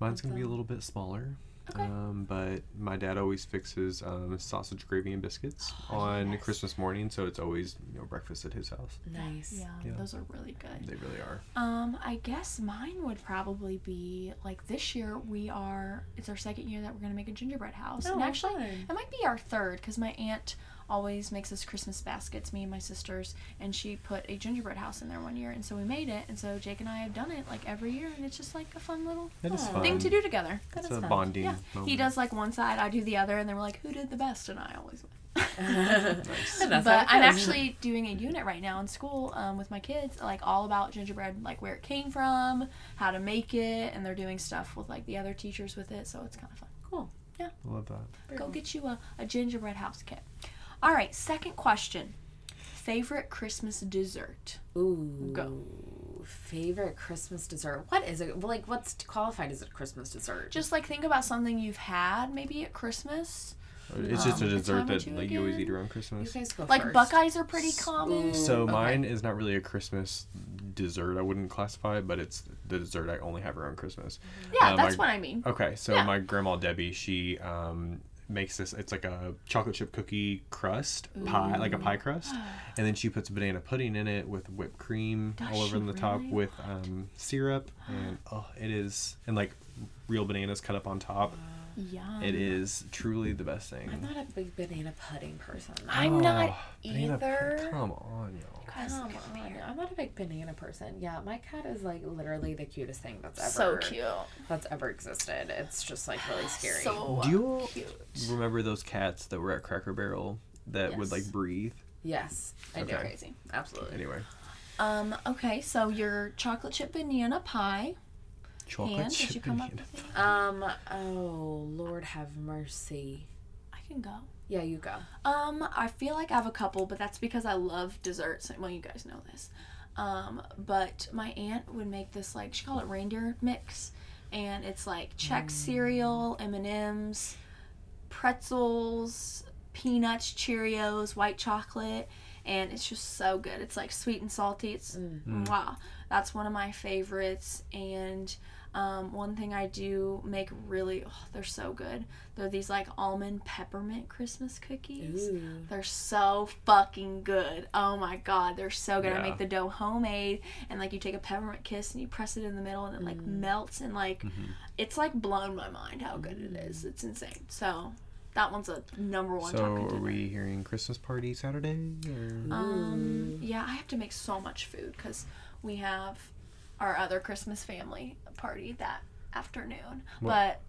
Mine's gonna be a little bit smaller. Okay. Um, but my dad always fixes um, sausage gravy and biscuits on yes. Christmas morning, so it's always you know breakfast at his house. Nice. Yeah, Yeah. those are really good. They really are. Um, I guess mine would probably be like this year we are it's our second year that we're gonna make a gingerbread house. and Oh, actually fun. it might be our third because my aunt always makes us Christmas baskets, me and my sisters, and she put a gingerbread house in there one year and so we made it and so Jake and I have done it like every year and it's just like a fun little That is Aw. fun. thing to do together. That It's is a fun. bonding. Yeah. moment. He does like one side, I do the other, and then we're like, who did the best? And I always win. (laughs) (laughs) Nice. But I'm actually doing a unit right now in school um, with my kids, like all about gingerbread, like where it came from, how to make it, and they're doing stuff with like the other teachers with it, so it's kind of fun. cool. Yeah. I love that. Go get you a, a gingerbread house kit. All right, second question. Favorite Christmas dessert? Ooh. Go. Favorite Christmas dessert? What is it? Like, what's qualified as a Christmas dessert? Just like think about something you've had maybe at Christmas. It's just a Um, dessert that two like you always again. eat around you Christmas. guys go Like first. Buckeyes are pretty common. So Okay. mine is not really a Christmas dessert. I wouldn't classify it, but it's the dessert I only have around Christmas. Yeah, Um, that's I- what I mean. Okay, so Yeah. my grandma Debbie, she um, makes this. It's like a chocolate chip cookie crust pie, like a pie crust, and then she puts banana pudding in it with whipped cream Does all over the top really? with um, syrup, and (gasps) oh, it is and like real bananas cut up on top. Yum. It is truly the best thing. I'm not a big banana pudding person. I'm not Oh, banana pu- either. Come on, y'all. Guys, Come come on. here. I'm not a big banana person. Yeah, my cat is like literally the cutest thing that's ever So cute. that's ever existed. It's just like really scary. So Do you all cute. remember those cats that were at Cracker Barrel that would like Yes. breathe? yes, I do. Okay. Crazy. Absolutely. Anyway, Um, okay, so your chocolate chip banana pie. Chocolate Han, did chip you come up with? Um. Oh Lord, have mercy. I can go. Yeah, you go. Um, I feel like I have a couple, but that's because I love desserts. Well, you guys know this. Um, but my aunt would make this like she called it reindeer mix, and it's like Chex cereal, M and M's, pretzels, peanuts, Cheerios, white chocolate, and it's just so good. It's like sweet and salty. It's wow. That's one of my favorites. And um, one thing I do make really, oh, they're so good. They're these like almond peppermint Christmas cookies. Ooh. They're so fucking good. Oh my god, they're so good. I make the dough homemade and like you take a peppermint kiss and you press it in the middle and it like melts and like it's like blown my mind how good it is. It's insane. So that one's a number one So are we hearing Christmas party Saturday? Or? Um, yeah, I have to make so much food because we have our other Christmas family party that afternoon. What- But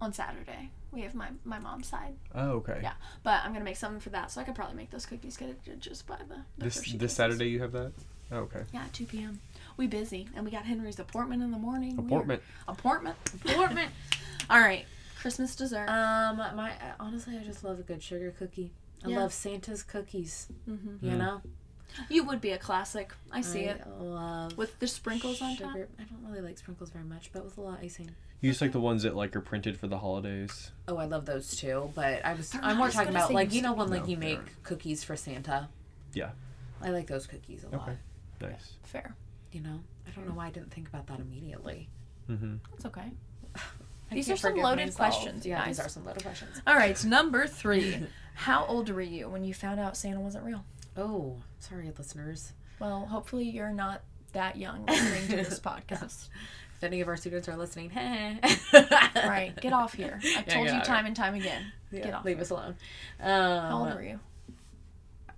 on Saturday, we have my, my mom's side. Oh, okay. Yeah. But I'm going to make something for that. So I could probably make those cookies get just by the, the This this Kisses. Saturday you have that? Oh, okay. Yeah, at 2 p.m. We busy. And we got Henry's appointment in the morning. We Appointment. Appointment. (laughs) Appointment. All right. Christmas dessert. Um, my honestly, I just love a good sugar cookie. I Yeah. love Santa's cookies. hmm You Mm. know, You would be a classic. I see I it. love With the sprinkles on top. I don't really like sprinkles very much, but with a lot of icing. You just like the ones that like are printed for the holidays. Oh, I love those too. But I was They're I'm more talking about like you know when be. like you No, they make aren't. cookies for Santa. Yeah. I like those cookies a lot. Okay. Nice. Fair. You know, I don't know why I didn't think about that immediately. Mm-hmm. That's okay. (laughs) I These are some loaded myself. questions, Yeah, guys. these are some loaded questions. All right, number three. (laughs) How old were you when you found out Santa wasn't real? Oh, sorry, listeners. Well, hopefully you're not that young listening to this (laughs) podcast. If any of our students are listening, hey. (laughs) Right. Get off here. I've Yeah, told you out time and time again. Yeah, Get off. leave us alone. Um, How old were you?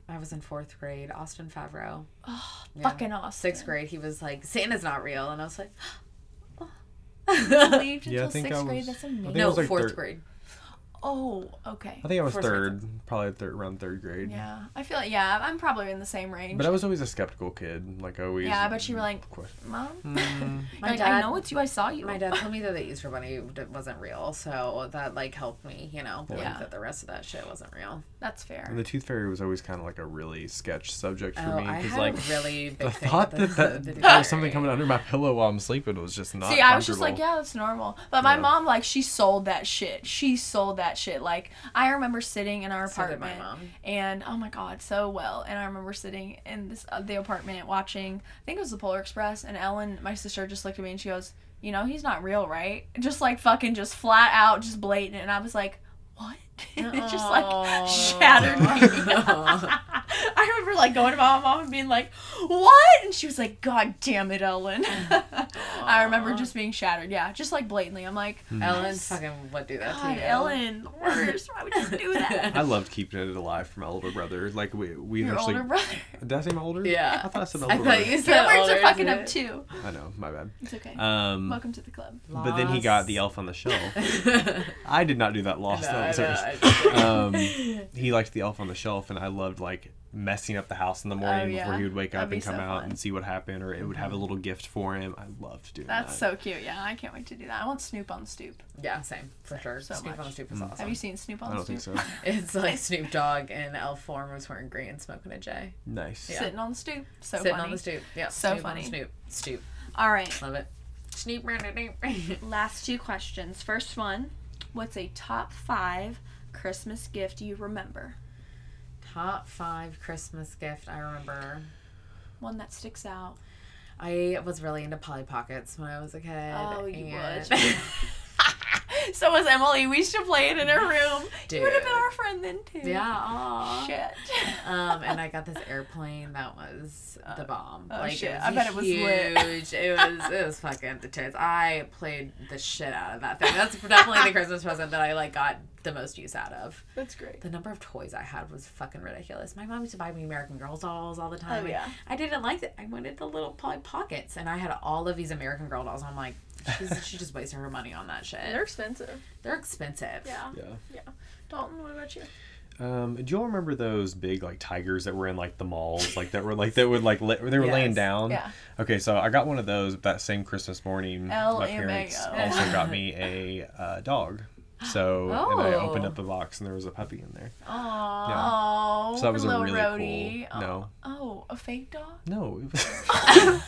I was in fourth grade. Austin Favreau. Oh, Yeah. fucking awesome. Sixth grade, he was like, Santa's not real. And I was like, (gasps) Believed (laughs) Yeah, I until think sixth I grade. was- That's amazing. no, like fourth third- grade. Oh, okay. I think I was Fourth grade. third, probably third around third grade. Yeah, I feel like yeah, I'm probably in the same range. But I was always a skeptical kid. Like always. yeah, but you were like, Question. mom. (laughs) Mm, My like, I know it's you. I saw you. My dad told me that the Easter Bunny d- wasn't real, so that like helped me, you know, believe Yeah. that the rest of that shit wasn't real. That's fair. and the tooth fairy was always kind of like a really sketch subject for Oh, me because like a really big the thing thought with that, the- that the there was something coming under my pillow while I'm sleeping was just not. See, I was just like, yeah, that's normal. But my Yeah. mom, like, she sold that shit. She sold that shit. Like, I remember sitting in our So apartment, mom. and oh my god, so well. And I remember sitting in this uh, the apartment watching. I think it was the Polar Express, and Ellen, my sister, just looked at me and she goes, "You know, he's not real, right?" (laughs) Just like fucking, just flat out, just blatant. And I was like, it (laughs) just like shattered me. (laughs) (laughs) I remember like going to my mom and being like, "What?" And she was like, "God damn it, Ellen." I remember just being shattered. Yeah, just like blatantly. I'm like, Ellen fucking would do that to God, you. Ellen, the worst. Why would you do that? I loved keeping it alive from my older brother. Like we we Your actually. older brother. Did I say my older? Yeah. I thought I said my I older thought brother. you said Your words are fucking up too. I know, my bad. It's okay. Um, Welcome to the club. but then he got the elf on the shelf. I did not do that. Lost. No, that I was know, hers. I know. um, (laughs) he liked the elf on the shelf, and I loved like messing up the house in the morning Oh, yeah. before he would wake That'd up and come so out fun. and see what happened, or it would have a little gift for him. I loved doing That's that. That's so cute. Yeah, I can't wait to do that. I want Snoop on the stoop. Yeah, same for sure. so Snoop on the much. stoop is awesome. Have you seen Snoop on I don't stoop? think so. (laughs) It's like (laughs) Snoop Dogg in elf form was wearing green, and smoking a J, Nice. Yeah. Sitting on the stoop. So sitting funny. on the stoop. Yeah, So Snoop on funny. the Snoop, stoop. All right. Love it. Snoop. Last two questions. First one What's a top five Christmas gift you remember? Top five Christmas gift I remember. One that sticks out. I was really into Polly Pockets when I was a kid. Oh, you would. (laughs) so was Emily. We used to play it in her room. You would have been our friend then too. yeah. aw. Shit. Um, and I (laughs) got this airplane that was the bomb. oh, like shit. I bet it was lit. huge. it was it was fucking the tits. I played the shit out of that thing. That's definitely the Christmas present that I like got the most use out of. That's great. The number of toys I had was fucking ridiculous. My mom used to buy me American Girl dolls all the time. Oh, yeah. I didn't like it. I wanted the little Polly Pockets, and I had all of these American Girl dolls. I'm like, she's, she just wasted her money on that shit. They're expensive. They're expensive. Yeah. Yeah. Yeah. Dalton, what about you? Um, do you all remember those big like tigers that were in like the malls, like that were like that would like li- they were laying down? Yeah. Okay, so I got one of those that same Christmas morning. My parents also got me (laughs) a uh, dog. So and I opened Oh. up the box and there was a puppy in there. Oh, So that was a little really Rhodey. cool. No, Oh, a fake dog? no. (laughs) (laughs)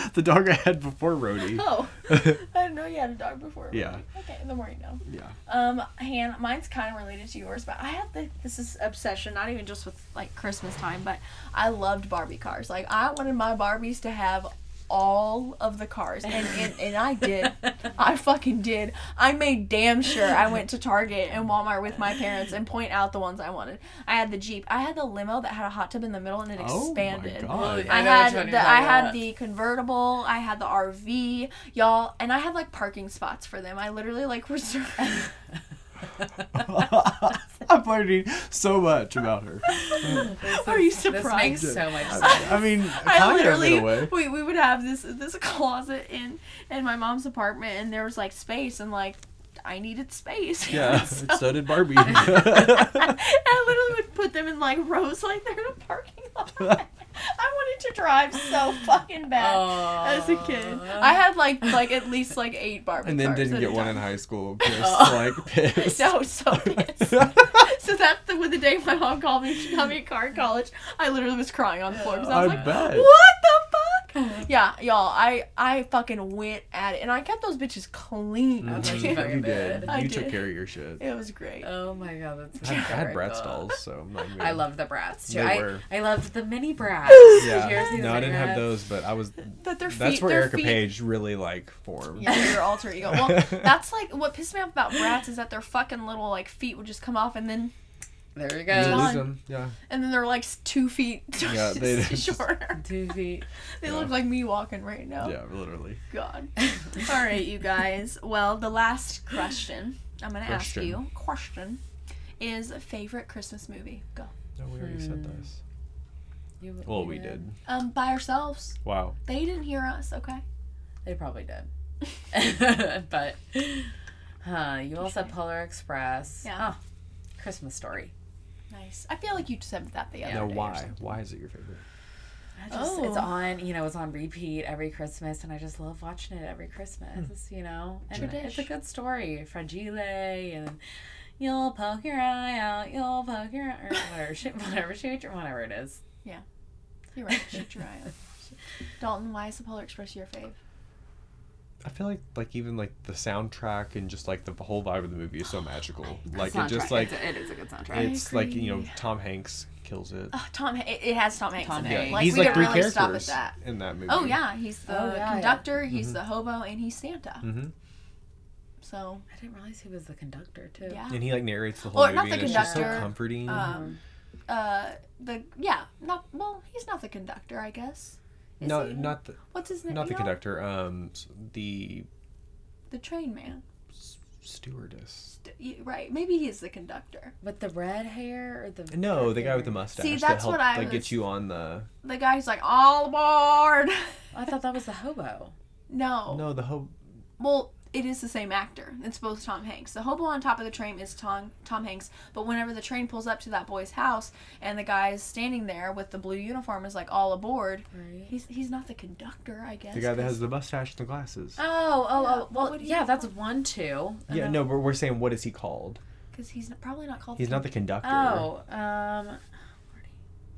(laughs) the dog I had before Rhodey. Oh, (laughs) I didn't know you had a dog before. Yeah. Okay, the more you know. Yeah. Um, Han, mine's kind of related to yours, but I had the, this is obsession, not even just with like Christmas time, but I loved Barbie cars. Like I wanted my Barbies to have all of the cars, and and, and I did. I fucking did. I made damn sure I went to Target and Walmart with my parents and point out the ones I wanted. I had the Jeep. I had the limo that had a hot tub in the middle and it Oh my expanded. God. I, I had the I had the convertible. I had the RV, y'all, and I had like parking spots for them. I literally like (laughs) reserved. (laughs) (laughs) (laughs) I'm learning so much about her. Are you This makes surprised? so much sense. I mean, (laughs) I kind in literally a way. we, we would have this this closet in in my mom's apartment and there was like space and like I needed space. Yeah, (laughs) so, so did Barbie. I literally would put them in like rows like they're in a parking lot. (laughs) I wanted to drive so (laughs) fucking bad as a kid. I had like like at least like eight Barbie and then cars didn't get one time. in high school. (laughs) Just oh. like pissed. So so pissed. so that's the the day my mom called me. She got me a car in college. I literally was crying on the floor because I was I like, bet. "What the fuck?" (laughs) Yeah, y'all. I I fucking went at it, and I kept those bitches clean. I bet Mhm. you fucking you did. did. I you took did. care of your shit. It was great. Oh my god, that's I had, (laughs) I had Bratz dolls, so I'm not even I loved the Bratz too. They I, were. I loved the mini Bratz. (laughs) Did you ever Yeah, see the no, I mini didn't have Bratz? those, but I was. That their feet. That's where their Erica feet, Page really like formed. Yeah, your alter ego. Well, that's like what pissed me off about Bratz is that their fucking little like feet would just come off and then There you You go. John. lose them. Yeah. And then they're like two feet (laughs) Yeah, they- (laughs) shorter. Two feet. They Yeah. look like me walking right now. Yeah, literally. God. (laughs) All right, you guys. Well, the last question I'm going to ask you question is favorite Christmas movie. Go. No, we already said this. You, Well, you we did. Um, by ourselves. Wow. They didn't hear us. Okay. They probably did. but uh, you also said Polar Express. Yeah. Oh, Christmas Story. Nice. I feel like you said that the other Now, day. or why? something. Why is it your favorite? I just, Oh. It's on, you know, it's on repeat every Christmas, and I just love watching it every Christmas, hmm. you know? And it's a good story. Fragile, and you'll poke your eye out, you'll poke your eye, or whatever, shoot, whatever, shoot your, whatever it is. Yeah. You're right. Shoot your eye out. (laughs) Dalton, why is the Polar Express your fave? I feel like like even like the soundtrack and just like the whole vibe of the movie is so magical. Like it Soundtrack. just like It's a- it is a good soundtrack. it's like you know. Tom Hanks kills it. Oh, Tom. It, it has Tom Hanks Tom in it. Hanks. Like he's we like could three really stop at characters that. in that movie. Oh yeah, he's the Oh, yeah, yeah. conductor, he's Mhm. the hobo, and he's Santa. hmm So I didn't realize he was the conductor, too. yeah. And he like narrates the whole Or movie, not the and it's just so conductor, comforting. Um, uh, the yeah, not well, he's not the conductor, I guess. Is no, he? not the What's his name? not the You know? conductor. Um, the The train man. s- stewardess. St- Right. Maybe he's the conductor. With the red hair or the. No, black the guy with the mustache. See, that that's helped, what I like was- get you on the. The guy who's like all aboard. I thought that was the hobo. (laughs) no. No, the hobo. Well, it is the same actor. It's both Tom Hanks. The hobo on top of the train is Tom Tom Hanks, but whenever the train pulls up to that boy's house and the guy is standing there with the blue uniform is like all aboard, Right. he's he's not the conductor, I guess. The guy that has the mustache and the glasses. Oh, oh, Yeah, oh. Well, yeah, that's called? one, two. Yeah, no, but we're saying what is he called? Because he's not, probably not called. He's the not the conductor. Oh, um,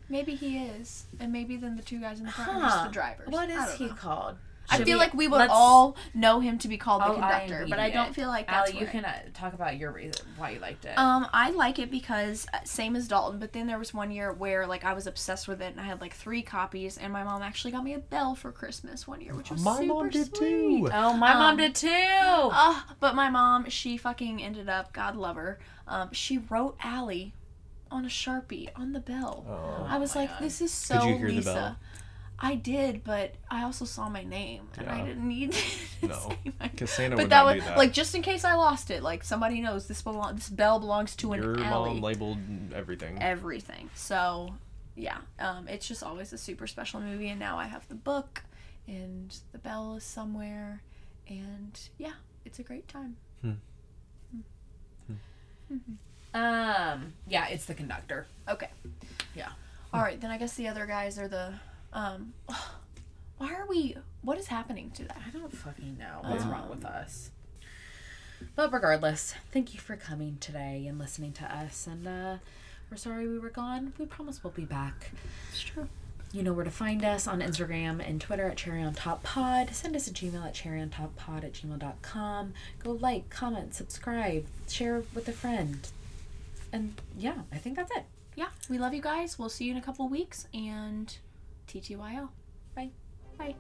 Maybe he is, and maybe then the two guys in the front are just the drivers. What I is don't he know. called? I feel we- like we would all know him to be called the I'll conductor, but I don't feel like that's Allie, you where- can uh, talk about your reason why you liked it. Um, I like it because uh, same as Dalton, but then there was one year where like I was obsessed with it and I had like three copies, and my mom actually got me a bell for Christmas one year, which was My super mom did sweet. too. oh, my mom um, did too. Uh, but my mom, she fucking ended up, God love her, um, she wrote Allie on a sharpie on the bell. Oh. I was like, God. this is so Could you hear the Lisa. Bell? I did, but I also saw my name, and I didn't need (laughs) to No. (laughs) say my Because Santa But would that not was do that. like just in case I lost it, like somebody knows this belong this bell belongs to an Your Allie. mom labeled everything. everything. So, yeah, um, it's just always a super special movie. And now I have the book, and the bell is somewhere, and yeah, it's a great time. Um, yeah, it's the conductor. Okay. Yeah. All right, then I guess the other guys are the. Um, (sighs) why are we? What is happening to that? I don't fucking know what's wrong Um, with us. But regardless, thank you for coming today and listening to us. And uh, we're sorry we were gone. We promise we'll be back. It's true. You know where to find us on Instagram and Twitter at Cherry on Top Pod. Send us a Gmail at cherryontoppod at gmail.com. Go like, comment, subscribe, share with a friend. And yeah, I think that's it. Yeah, we love you guys. We'll see you in a couple weeks, and TTYL. Bye. Bye.